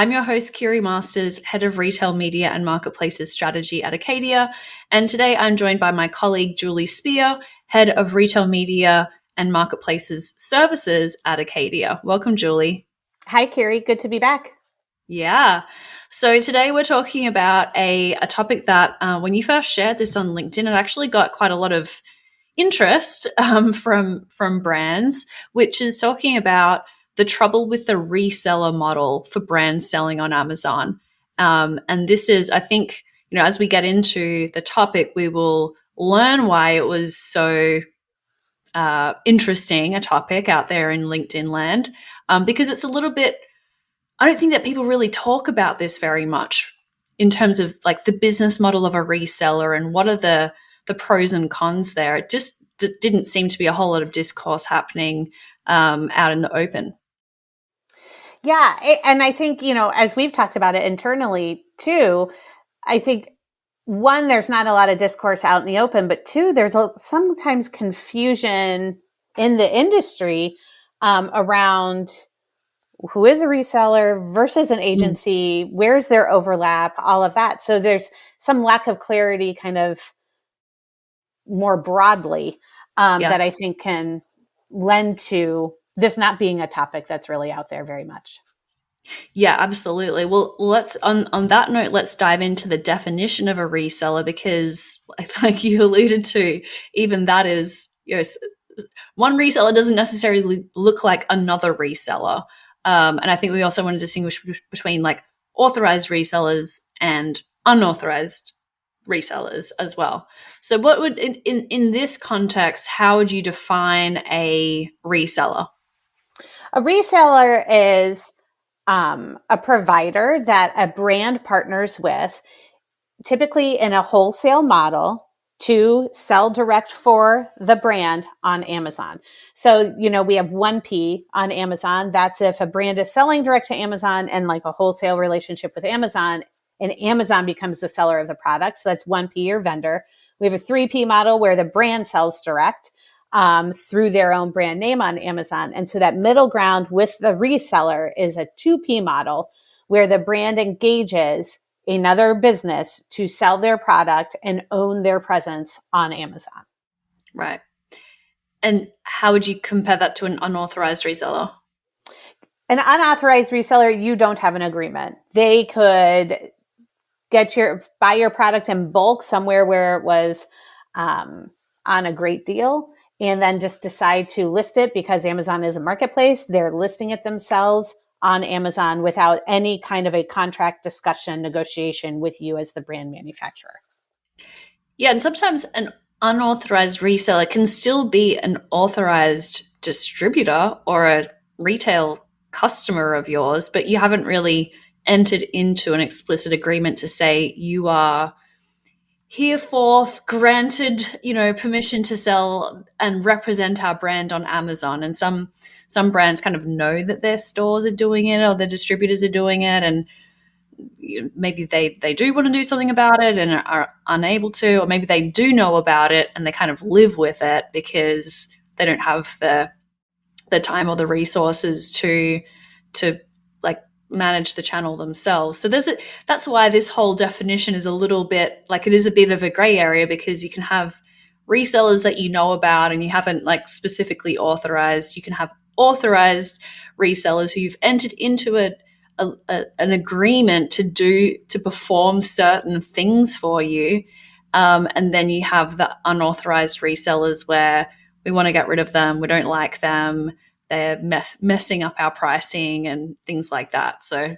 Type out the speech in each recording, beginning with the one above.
I'm your host, Kiri Masters, Head of Retail Media and Marketplaces Strategy at Acadia. And today I'm joined by my colleague, Julie Spear, Head of Retail Media and Marketplaces Services at Acadia. Welcome, Julie. Hi, Kiri. Good to be back. Yeah. So today we're talking about a, a topic that uh, when you first shared this on LinkedIn, it actually got quite a lot of interest um, from from brands, which is talking about the trouble with the reseller model for brands selling on Amazon. Um, and this is, I think, you know, as we get into the topic, we will learn why it was so uh, interesting a topic out there in LinkedIn land um, because it's a little bit. I don't think that people really talk about this very much in terms of like the business model of a reseller and what are the the pros and cons there. It just d- didn't seem to be a whole lot of discourse happening um, out in the open. Yeah. And I think, you know, as we've talked about it internally too, I think one, there's not a lot of discourse out in the open, but two, there's a, sometimes confusion in the industry um, around who is a reseller versus an hmm. agency, mm. where's their overlap, all of that. So there's some lack of clarity kind of more broadly um, yeah. that I think can lend to this not being a topic that's really out there very much. Yeah, absolutely. Well, let's on on that note, let's dive into the definition of a reseller because, like you alluded to, even that is you know one reseller doesn't necessarily look like another reseller, um, and I think we also want to distinguish between like authorized resellers and unauthorized resellers as well. So, what would in in, in this context, how would you define a reseller? A reseller is um, a provider that a brand partners with, typically in a wholesale model to sell direct for the brand on Amazon. So, you know, we have 1P on Amazon. That's if a brand is selling direct to Amazon and like a wholesale relationship with Amazon, and Amazon becomes the seller of the product. So that's 1P or vendor. We have a 3P model where the brand sells direct um, through their own brand name on Amazon. And so that middle ground with the reseller is a 2P model where the brand engages another business to sell their product and own their presence on Amazon. Right. And how would you compare that to an unauthorized reseller? An unauthorized reseller, you don't have an agreement. They could get your buy your product in bulk somewhere where it was um, on a great deal and then just decide to list it because Amazon is a marketplace. They're listing it themselves on Amazon without any kind of a contract discussion negotiation with you as the brand manufacturer. Yeah, and sometimes an unauthorized reseller can still be an authorized distributor or a retail customer of yours, but you haven't really entered into an explicit agreement to say you are hereforth granted you know permission to sell and represent our brand on amazon. And some some brands kind of know that their stores are doing it or their distributors are doing it. And maybe they they do want to do something about it and are unable to or maybe they do know about it and they kind of live with it because they don't have the the time or the resources to to manage the channel themselves. So there's a, that's why this whole definition is a little bit like it is a bit of a gray area because you can have resellers that you know about and you haven't like specifically authorized. You can have authorized resellers who you've entered into a, a, a an agreement to do to perform certain things for you. Um, and then you have the unauthorized resellers where we want to get rid of them, we don't like them, they're mess- messing up our pricing and things like that. So,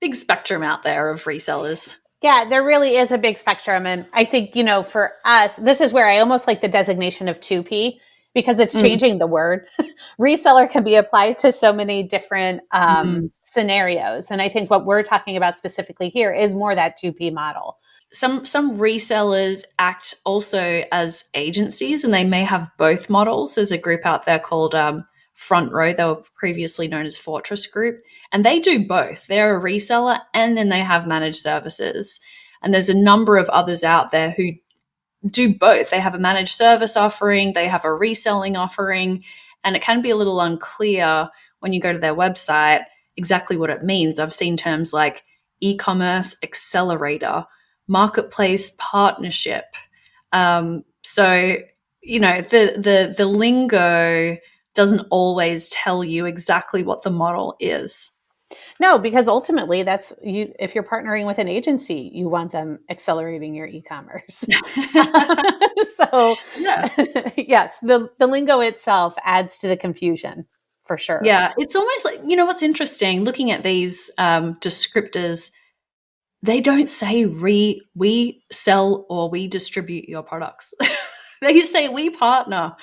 big spectrum out there of resellers. Yeah, there really is a big spectrum. And I think, you know, for us, this is where I almost like the designation of 2P because it's mm. changing mm. the word. Reseller can be applied to so many different um, mm. scenarios. And I think what we're talking about specifically here is more that 2P model. some some resellers act also as agencies, and they may have both models. There's a group out there called um, Front Row. They were previously known as Fortress Group, and they do both. They're a reseller, and then they have managed services. And there's a number of others out there who do both. They have a managed service offering, they have a reselling offering, and it can be a little unclear when you go to their website exactly what it means. I've seen terms like e commerce accelerator, marketplace partnership. Um, so, you know, the, the, the lingo doesn't always tell you exactly what the model is. No, because ultimately that's you if you're partnering with an agency, you want them accelerating your e-commerce. so yes, the the lingo itself adds to the confusion for sure. Yeah, it's almost like you know what's interesting looking at these um, descriptors. They don't say re we sell or we distribute your products. they say we partner.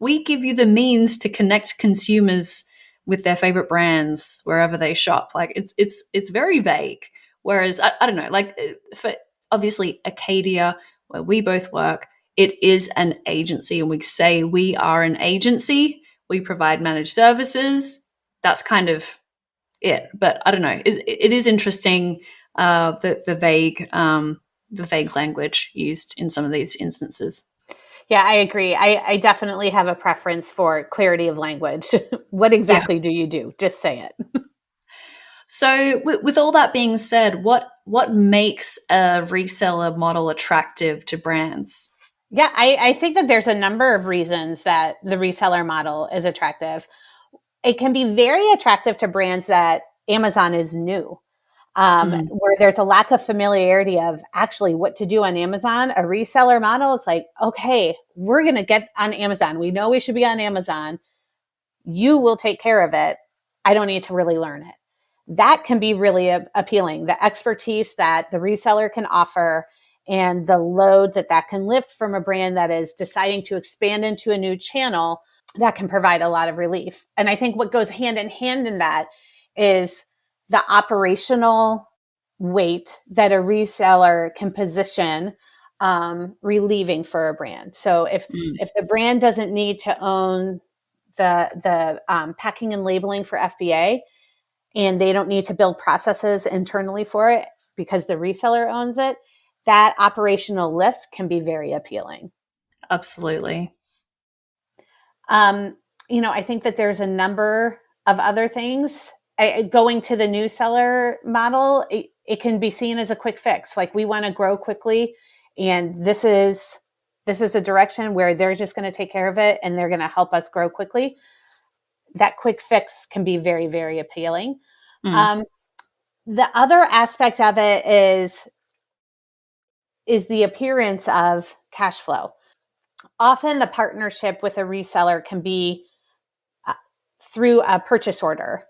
We give you the means to connect consumers with their favorite brands wherever they shop. Like it's it's it's very vague. Whereas I, I don't know, like uh, for obviously Acadia, where we both work, it is an agency, and we say we are an agency. We provide managed services. That's kind of it. But I don't know. it, it is interesting uh, the the vague um, the vague language used in some of these instances. Yeah, I agree. I, I definitely have a preference for clarity of language. what exactly yeah. do you do? Just say it. so, with, with all that being said, what what makes a reseller model attractive to brands? Yeah, I, I think that there's a number of reasons that the reseller model is attractive. It can be very attractive to brands that Amazon is new um, mm-hmm. where there's a lack of familiarity of actually what to do on Amazon. A reseller model is like, okay, we're going to get on Amazon. We know we should be on Amazon. You will take care of it. I don't need to really learn it. That can be really a- appealing. The expertise that the reseller can offer and the load that that can lift from a brand that is deciding to expand into a new channel that can provide a lot of relief. And I think what goes hand in hand in that is the operational weight that a reseller can position um, relieving for a brand. So if mm. if the brand doesn't need to own the the um, packing and labeling for FBA, and they don't need to build processes internally for it because the reseller owns it, that operational lift can be very appealing. Absolutely. Um, you know, I think that there's a number of other things I, going to the reseller model, it, it can be seen as a quick fix. Like we want to grow quickly, and this is this is a direction where they're just going to take care of it and they're going to help us grow quickly. That quick fix can be very very appealing. Mm. Um, the other aspect of it is is the appearance of cash flow. Often, the partnership with a reseller can be uh, through a purchase order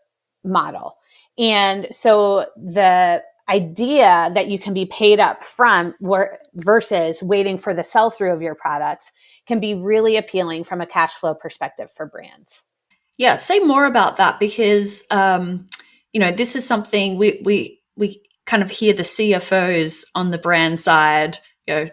model. And so the idea that you can be paid up front where, versus waiting for the sell through of your products can be really appealing from a cash flow perspective for brands. Yeah, say more about that because um, you know this is something we we we kind of hear the CFOs on the brand side, you know,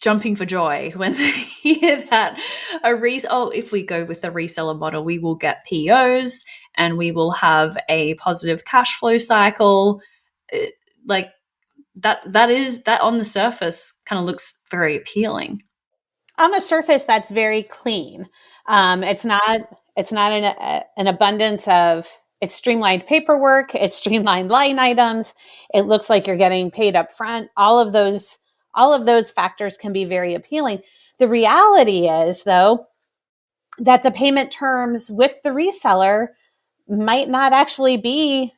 jumping for joy when they hear that a res- oh if we go with the reseller model we will get POs and we will have a positive cash flow cycle. Like that that is that on the surface kind of looks very appealing. On the surface that's very clean. Um, it's not it's not an, a, an abundance of it's streamlined paperwork it's streamlined line items it looks like you're getting paid up front all of those all of those factors can be very appealing. The reality is, though, that the payment terms with the reseller might not actually be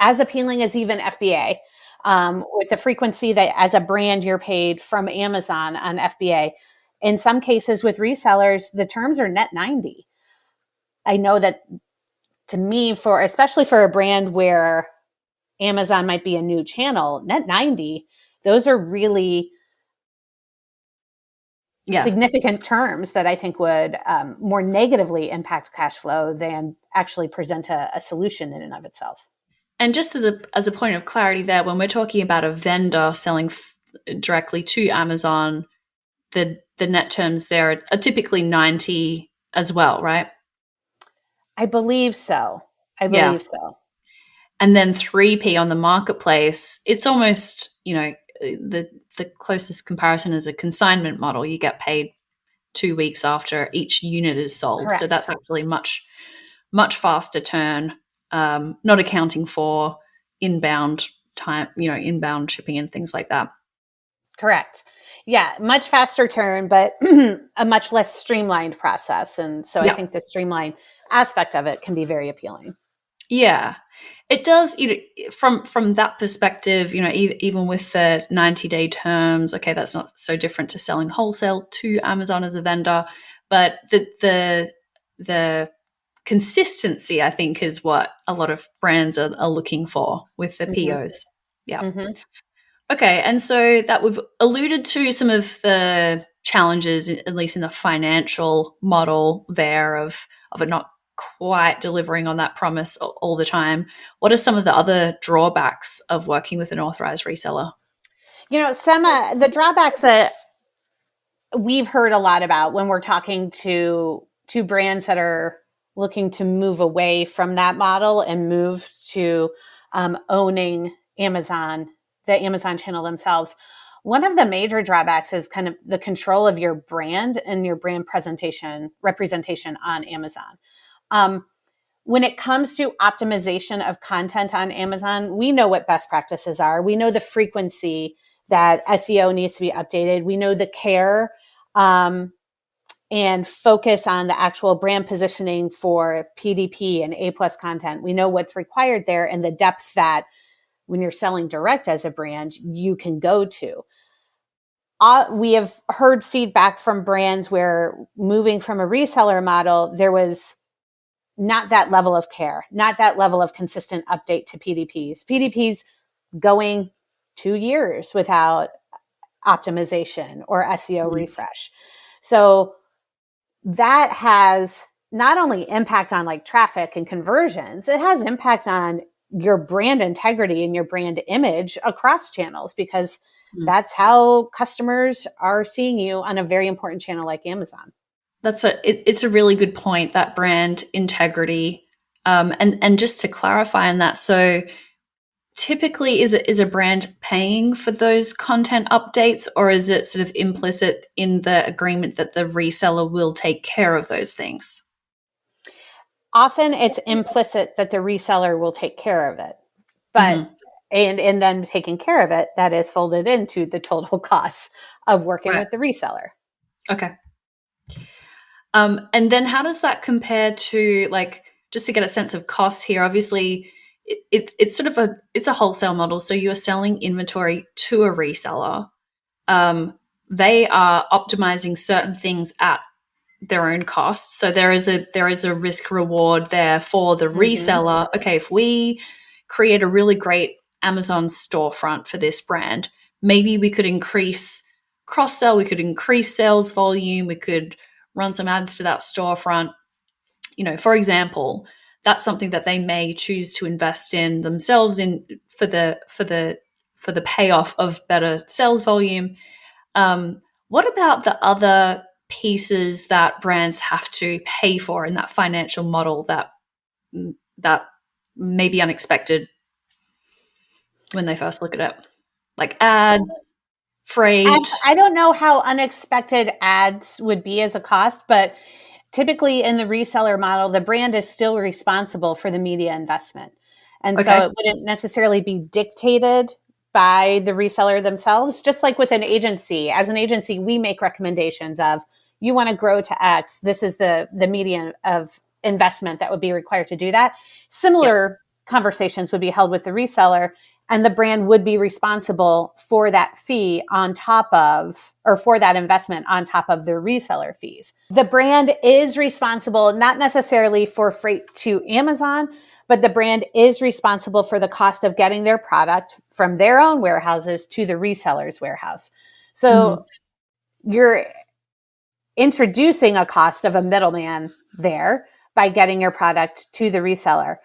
as appealing as even FBA. Um, with the frequency that as a brand you're paid from Amazon on FBA. In some cases with resellers, the terms are net 90. I know that to me, for especially for a brand where Amazon might be a new channel, net 90 those are really yeah. significant terms that I think would um, more negatively impact cash flow than actually present a, a, solution in and of itself. And just as a as a point of clarity, there, when we're talking about a vendor selling f- directly to Amazon, the the net terms there are typically ninety as well, right? I believe so. I believe yeah. so. And then 3P on the marketplace, it's almost, you know, the the closest comparison is a consignment model. You get paid two weeks after each unit is sold. Correct. So that's actually much much faster turn, um, not accounting for inbound time, you know, inbound shipping and things like that. Correct. Yeah, much faster turn, but a much less streamlined process. And so I think the streamlined aspect of it can be very appealing. Yeah, it does. You know, from from that perspective, you know, e- even with the ninety day terms, okay, that's not so different to selling wholesale to Amazon as a vendor, but the the the consistency, I think, is what a lot of brands are, are looking for with the mm-hmm. POs. Yeah. Mm-hmm. Okay, and so that we've alluded to some of the challenges, at least in the financial model there of of it not quite delivering on that promise all the time. What are some of the other drawbacks of working with an authorized reseller? You know, some uh, the drawbacks that we've heard a lot about when we're talking to to brands that are looking to move away from that model and move to um, owning Amazon, the Amazon channel themselves. One of the major drawbacks is kind of the control of your brand and your brand presentation representation on Amazon. Um, when it comes to optimization of content on Amazon, we know what best practices are. We know the frequency that SEO needs to be updated. We know the care um, and focus on the actual brand positioning for PDP and A plus content. We know what's required there and the depth that when you're selling direct as a brand, you can go to. Uh, we have heard feedback from brands where moving from a reseller model, there was not that level of care, not that level of consistent update to PDPs. PDPs going two years without optimization or SEO mm-hmm. refresh. So that has not only impact on like traffic and conversions, it has impact on your brand integrity and your brand image across channels because mm-hmm. that's how customers are seeing you on a very important channel like Amazon. That's a it, it's a really good point that brand integrity. Um, and and just to clarify on that so typically is it is a brand paying for those content updates or is it sort of implicit in the agreement that the reseller will take care of those things? Often it's implicit that the reseller will take care of it. But mm-hmm. and and then taking care of it that is folded into the total cost of working right. with the reseller. Okay um, and then how does that compare to like just to get a sense of costs here? Obviously, it, it, it's sort of a it's a wholesale model, so you are selling inventory to a reseller. Um, they are optimizing certain things at their own costs. So there is a there is a risk reward there for the mm-hmm. reseller. Okay, if we create a really great Amazon storefront for this brand, maybe we could increase cross sell, we could increase sales volume, we could run some ads to that storefront. You know, for example, that's something that they may choose to invest in themselves in for the for the for the payoff of better sales volume. Um, what about the other pieces that brands have to pay for in that financial model that that may be unexpected when they first look at it, like ads, freight. I, I don't know how unexpected ads would be as a cost, but typically in the reseller model, the brand is still responsible for the media investment. And okay. so it wouldn't necessarily be dictated by the reseller themselves, just like with an agency. As an agency, we make recommendations of you want to grow to X. This is the the median of investment that would be required to do that. Similar yes. conversations would be held with the reseller and the brand would be responsible for that fee on top of or for that investment on top of their reseller fees. The brand is responsible not necessarily for freight to Amazon, but the brand is responsible for the cost of getting their product from their own warehouses to the reseller's warehouse. So mm-hmm. you're introducing a cost of a middleman there by getting your product to the reseller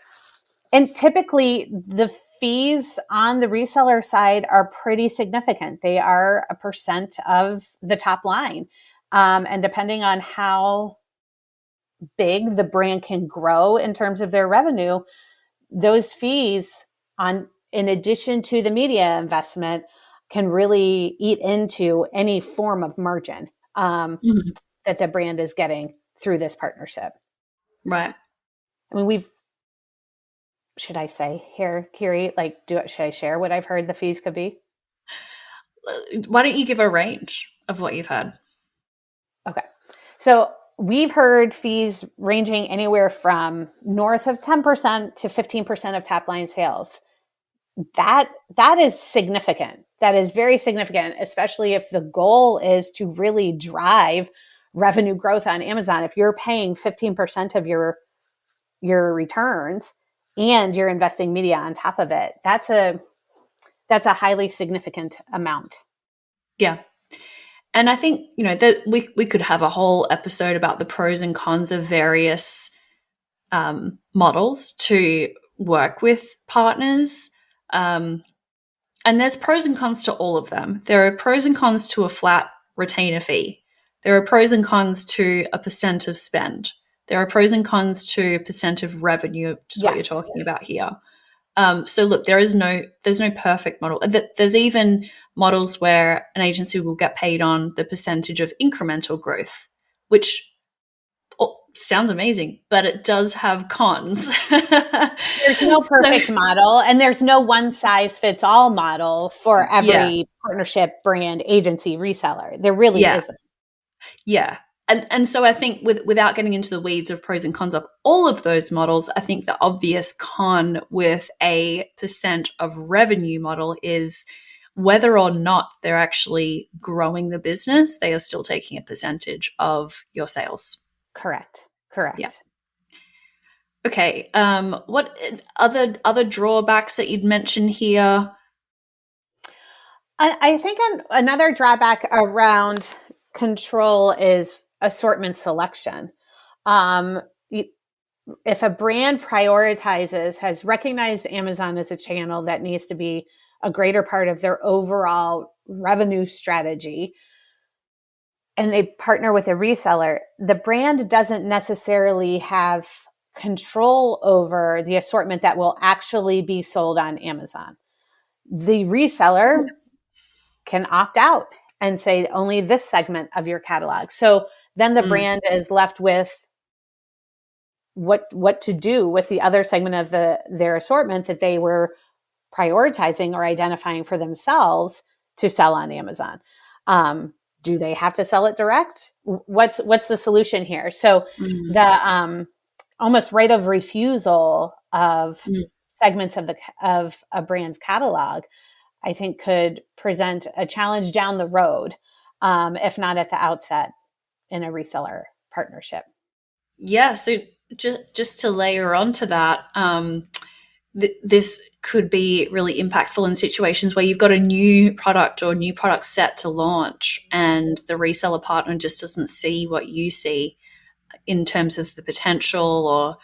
and typically the fees on the reseller side are pretty significant. They are a percent of the top line. Um, and depending on how big the brand can grow in terms of their revenue, those fees on in addition to the media investment can really eat into any form of margin um, mm-hmm. that the brand is getting through this partnership. Right. I mean, we've should I say here, Kiri? Like, do should I share what I've heard the fees could be? Uh, why don't you give a range of what you've had? Okay, so we've heard fees ranging anywhere from north of ten percent to fifteen percent of top line sales. That that is significant. That is very significant, especially if the goal is to really drive revenue growth on Amazon. If you're paying fifteen percent of your your returns and you're investing media on top of it that's a that's a highly significant amount. Yeah. And i think you know that we we could have a whole episode about the pros and cons of various um, models to work with partners. Um, and there's pros and cons to all of them. There are pros and cons to a flat retainer fee. There are pros and cons to a percent of spend there are pros and cons to percent of revenue, which is yes. what you're talking about here. Um, so look, there is no there's no perfect model. There's even models where an agency will get paid on the percentage of incremental growth, which oh, sounds amazing, but it does have cons. there's no perfect so, model, and there's no one size fits all model for every yeah. partnership, brand, agency, reseller. There really yeah. isn't. Yeah, and and so I think with without getting into the weeds of pros and cons of all of those models, I think the obvious con with a percent of revenue model is whether or not they're actually growing the business, they are still taking a percentage of your sales. Correct. Correct. Yeah. Okay. Um, what other other drawbacks that you'd mention here? I, I think an, another drawback around control is assortment selection. Um, if a brand prioritizes, has recognized Amazon as a channel that needs to be a greater part of their overall revenue strategy, and they partner with a reseller, the brand doesn't necessarily have control over the assortment that will actually be sold on Amazon. The reseller can opt out and say only this segment of your catalog. So then the mm. brand is left with what what to do with the other segment of the their assortment that they were prioritizing or identifying for themselves to sell on Amazon. Um, do they have to sell it direct? What's what's the solution here? So mm. the um, almost right of refusal of mm. segments of the of a brand's catalog, I think could present a challenge down the road, um, if not at the outset in a reseller partnership. Yeah. So just just to layer onto that, um, th- this could be really impactful in situations where you've got a new product or new product set to launch, and the reseller partner just doesn't see what you see in terms of the potential, or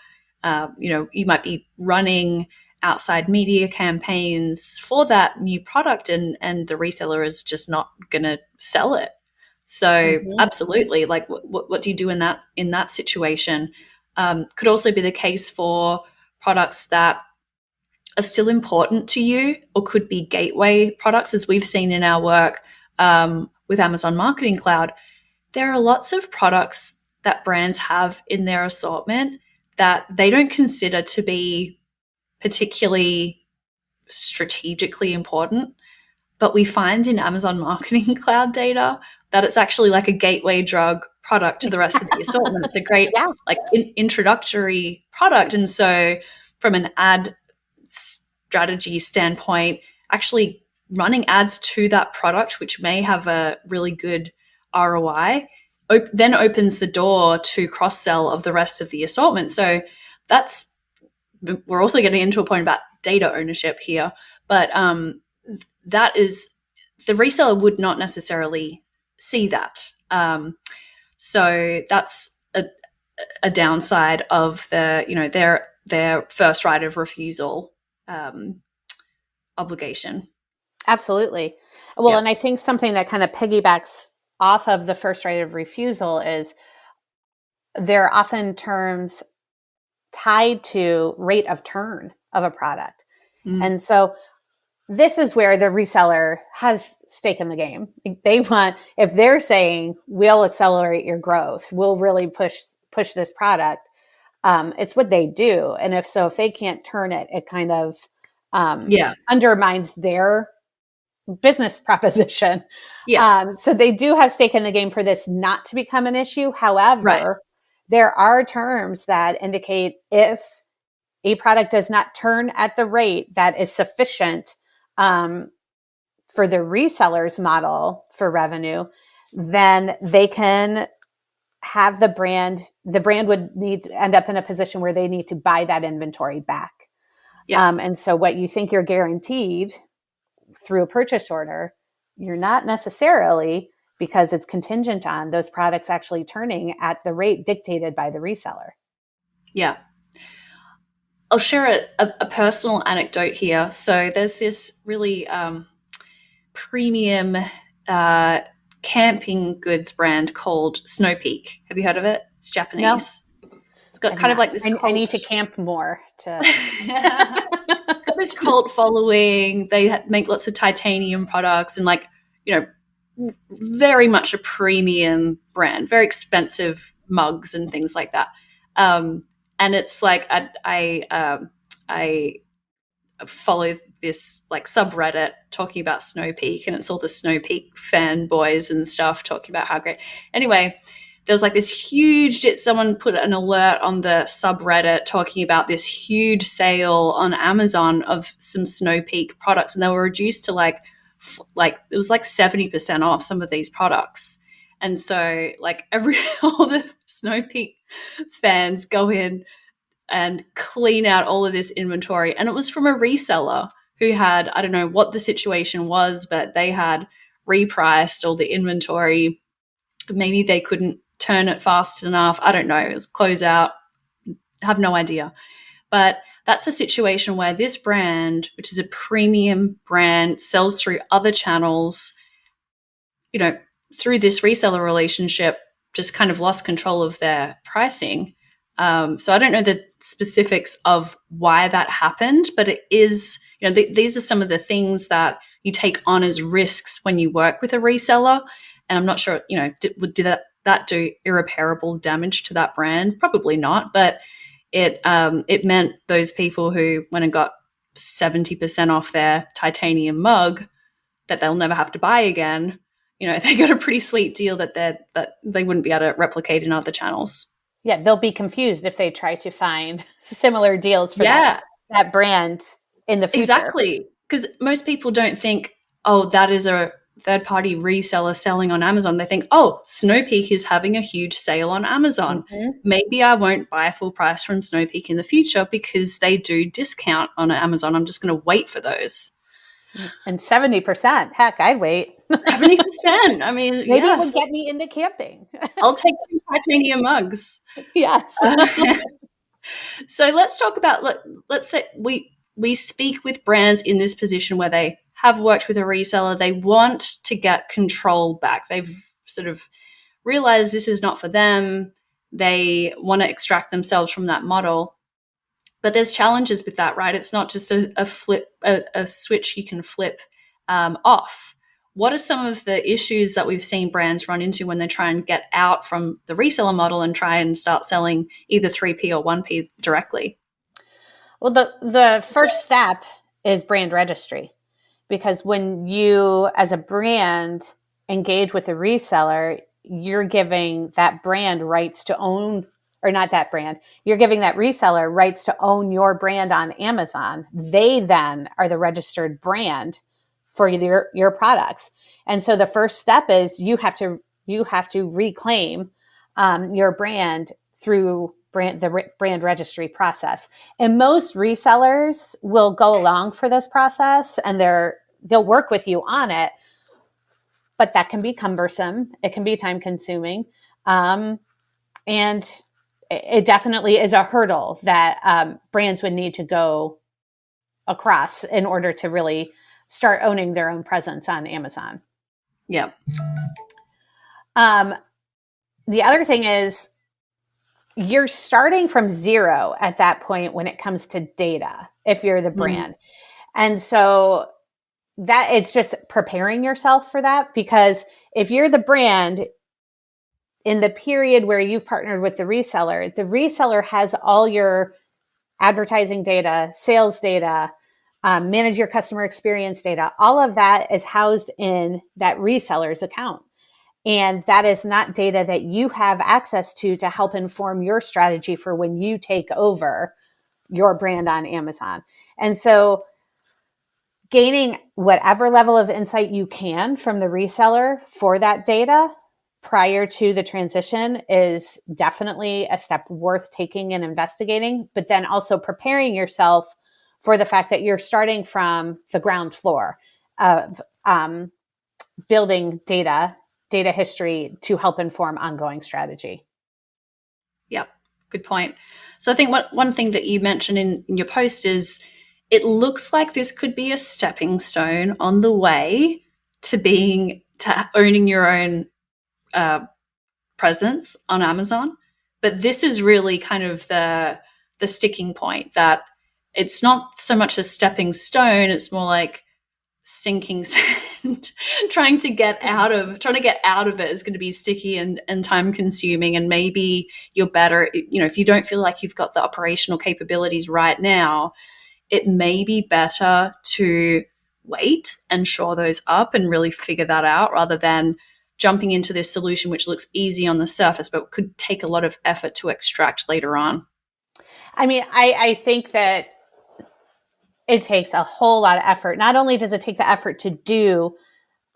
uh, you know, you might be running outside media campaigns for that new product and and the reseller is just not going to sell it so mm-hmm. absolutely, like what, what do you do in that in that situation? Um, could also be the case for products that are still important to you, or could be gateway products, as we've seen in our work um, with Amazon Marketing Cloud. There are lots of products that brands have in their assortment that they don't consider to be particularly strategically important. But we find in Amazon Marketing Cloud data that it's actually like a gateway drug product to the rest of the assortment. It's a great yeah. like in- introductory product, and so from an ad strategy standpoint, actually running ads to that product, which may have a really good ROI, op- then opens the door to cross sell of the rest of the assortment. So that's we're also getting into a point about data ownership here, but um, that is the reseller would not necessarily see that. Um, so that's a, a downside of the, you know, they're their first right of refusal um, obligation. Absolutely. Well, yeah. and I think something that kind of piggybacks off of the first right of refusal is there are often terms tied to rate of turn of a product. Mm. And so this is where the reseller has stake in the game. They want if they're saying we'll accelerate your growth, we'll really push push this product. Um, it's what they do, and if so, if they can't turn it, it kind of um, yeah undermines their business proposition. Yeah. Um, so they do have stake in the game for this not to become an issue. However, right. there are terms that indicate if a product does not turn at the rate that is sufficient um, for the resellers model for revenue, then they can have the brand, the brand would need to end up in a position where they need to buy that inventory back. Yeah. Um, and so what you think you're guaranteed through a purchase order, you're not necessarily because it's contingent on those products actually turning at the rate dictated by the reseller. Yeah. I'll share a, a, a personal anecdote here. So there's this really um, premium uh, camping goods brand called Snow Peak. Have you heard of it? It's Japanese. No. It's got I'm kind not. of like this. I, I, need to camp more to. it's got this cult following. They make lots of titanium products and like you know, very much a premium brand, very expensive mugs and things like that. Um, and it's like I I, um, I follow this like subreddit talking about Snow Peak, and it's all the Snow Peak fanboys and stuff talking about how great. Anyway, there was like this huge. Someone put an alert on the subreddit talking about this huge sale on Amazon of some Snow Peak products, and they were reduced to like like it was like 70% off some of these products and so like every all the snow peak fans go in and clean out all of this inventory. And it was from a reseller who had, I don't know what the situation was, but they had repriced all the inventory. Maybe they couldn't turn it fast enough. I don't know. It was close out. have no idea. But that's a situation where this brand, which is a premium brand, sells through other channels, you know, through this reseller relationship, just kind of lost control of their pricing. Um, so I don't know the specifics of why that happened, but it is, you know, th- these are some of the things that you take on as risks when you work with a reseller. And I'm not sure, you know, did, would did that that do irreparable damage to that brand? Probably not, but it um, it meant those people who went and got seventy percent off their titanium mug that they'll never have to buy again you know they got a pretty sweet deal that they that they wouldn't be able to replicate in other channels. Yeah, they'll be confused if they try to find similar deals for yeah. that, that brand in the future. Exactly, because most people don't think, oh, that is a third party reseller selling on Amazon. They think, oh, Snow Peak is having a huge sale on Amazon. Mm-hmm. Maybe I won't buy full price from Snow Peak in the future because they do discount on Amazon. I'm just going to wait for those. And 70%. Heck, I'd wait. 70%. I mean, maybe yes. it would get me into camping. I'll take two titanium mugs. Yes. so let's talk about let, let's say we we speak with brands in this position where they have worked with a reseller, they want to get control back. They've sort of realized this is not for them. They want to extract themselves from that model but there's challenges with that right it's not just a, a flip a, a, switch you can flip um, off what are some of the issues that we've seen brands run into when they try and get out from the reseller model and try and start selling either 3p or 1p directly well the the first step is brand registry because when you as a brand engage with a reseller you're giving that brand rights to own or not that brand, you're giving that reseller rights to own your brand on Amazon. They then are the registered brand for your, your products. And so the first step is you have to, you have to reclaim um, your brand through brand, the re- brand registry process. And most resellers will go along for this process and they're, they'll work with you on it. But that can be cumbersome. It can be time consuming. Um, and it definitely is a hurdle that um, brands would need to go across in order to really start owning their own presence on Amazon. Yep. Um, the other thing is you're starting from zero at that point when it comes to data if you're the mm-hmm. brand. Mm-hmm. And so that it's just preparing yourself for that because if you're the brand in the period where you've partnered with the reseller, the reseller has all your advertising data, sales data, um, manage your customer experience data. All of that is housed in that reseller's account. And that is not data that you have access to to help inform your strategy for when you take over your brand on Amazon. And so gaining whatever level of insight you can from the reseller for that data prior to the transition is definitely a step worth taking and investigating, but then also preparing yourself for the fact that you're starting from the ground floor of um, building data, data history to help inform ongoing strategy. Yep, good point. So I think what, one thing that you mentioned in, in your post is it looks like this could be a stepping stone on the way to being to owning your own uh, presence on Amazon. But this is really kind of the the sticking point that it's not so much a stepping stone, it's more like sinking sand. trying to get out of trying to get out of it is going to be sticky and, and time consuming. And maybe you're better, you know, if you don't feel like you've got the operational capabilities right now, it may be better to wait and shore those up and really figure that out rather than jumping into this solution which looks easy on the surface but could take a lot of effort to extract later on. I mean, I, I think that it takes a whole lot of effort. Not only does it take the effort to do,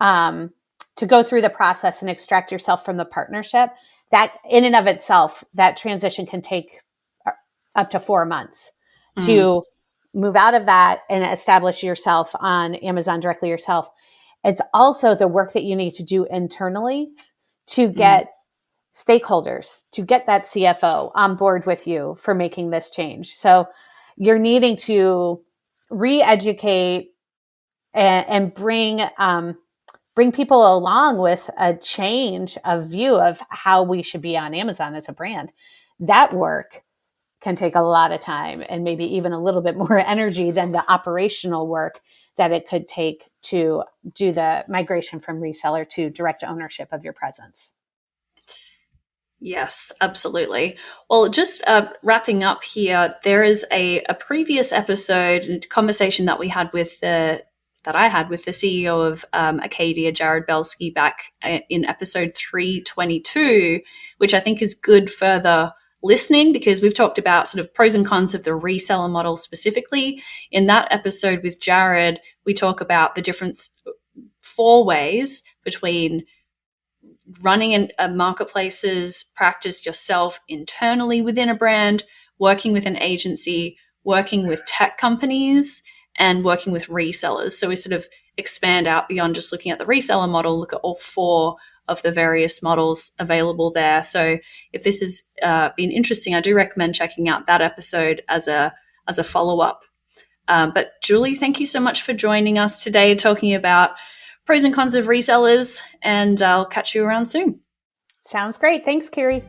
um, to go through the process and extract yourself from the partnership, that in and of itself, that transition can take uh, up to four months mm-hmm. to move out of that and establish yourself on Amazon directly yourself. It's also the work that you need to do internally to mm-hmm. get mm-hmm. stakeholders, to get that CFO on board with you for making this change. So you're needing to re-educate and, and bring um, bring people along with a change of view of how we should be on Amazon as a brand. That work can take a lot of time and maybe even a little bit more energy than the operational work that it could take to do the migration from reseller to direct ownership of your presence. Yes, absolutely. Well, just uh, wrapping up here, there is a, a previous episode conversation that we had with the that I had with the CEO of um, Acadia, Jared Belsky, back uh, in episode 322, which I think is good further listening because we've talked about sort of pros and cons of the reseller model specifically. In that episode with Jared, we talk about the difference four ways between running in a marketplaces practice yourself internally within a brand, working with an agency, working with tech companies, and working with resellers. So we sort of expand out beyond just looking at the reseller model, look at all four of the various models available there. So if this has uh, been interesting, I do recommend checking out that episode as a as a follow up. Um, but Julie, thank you so much for joining us today, talking about pros and cons of resellers, and I'll catch you around soon. Sounds great. Thanks, Kiri.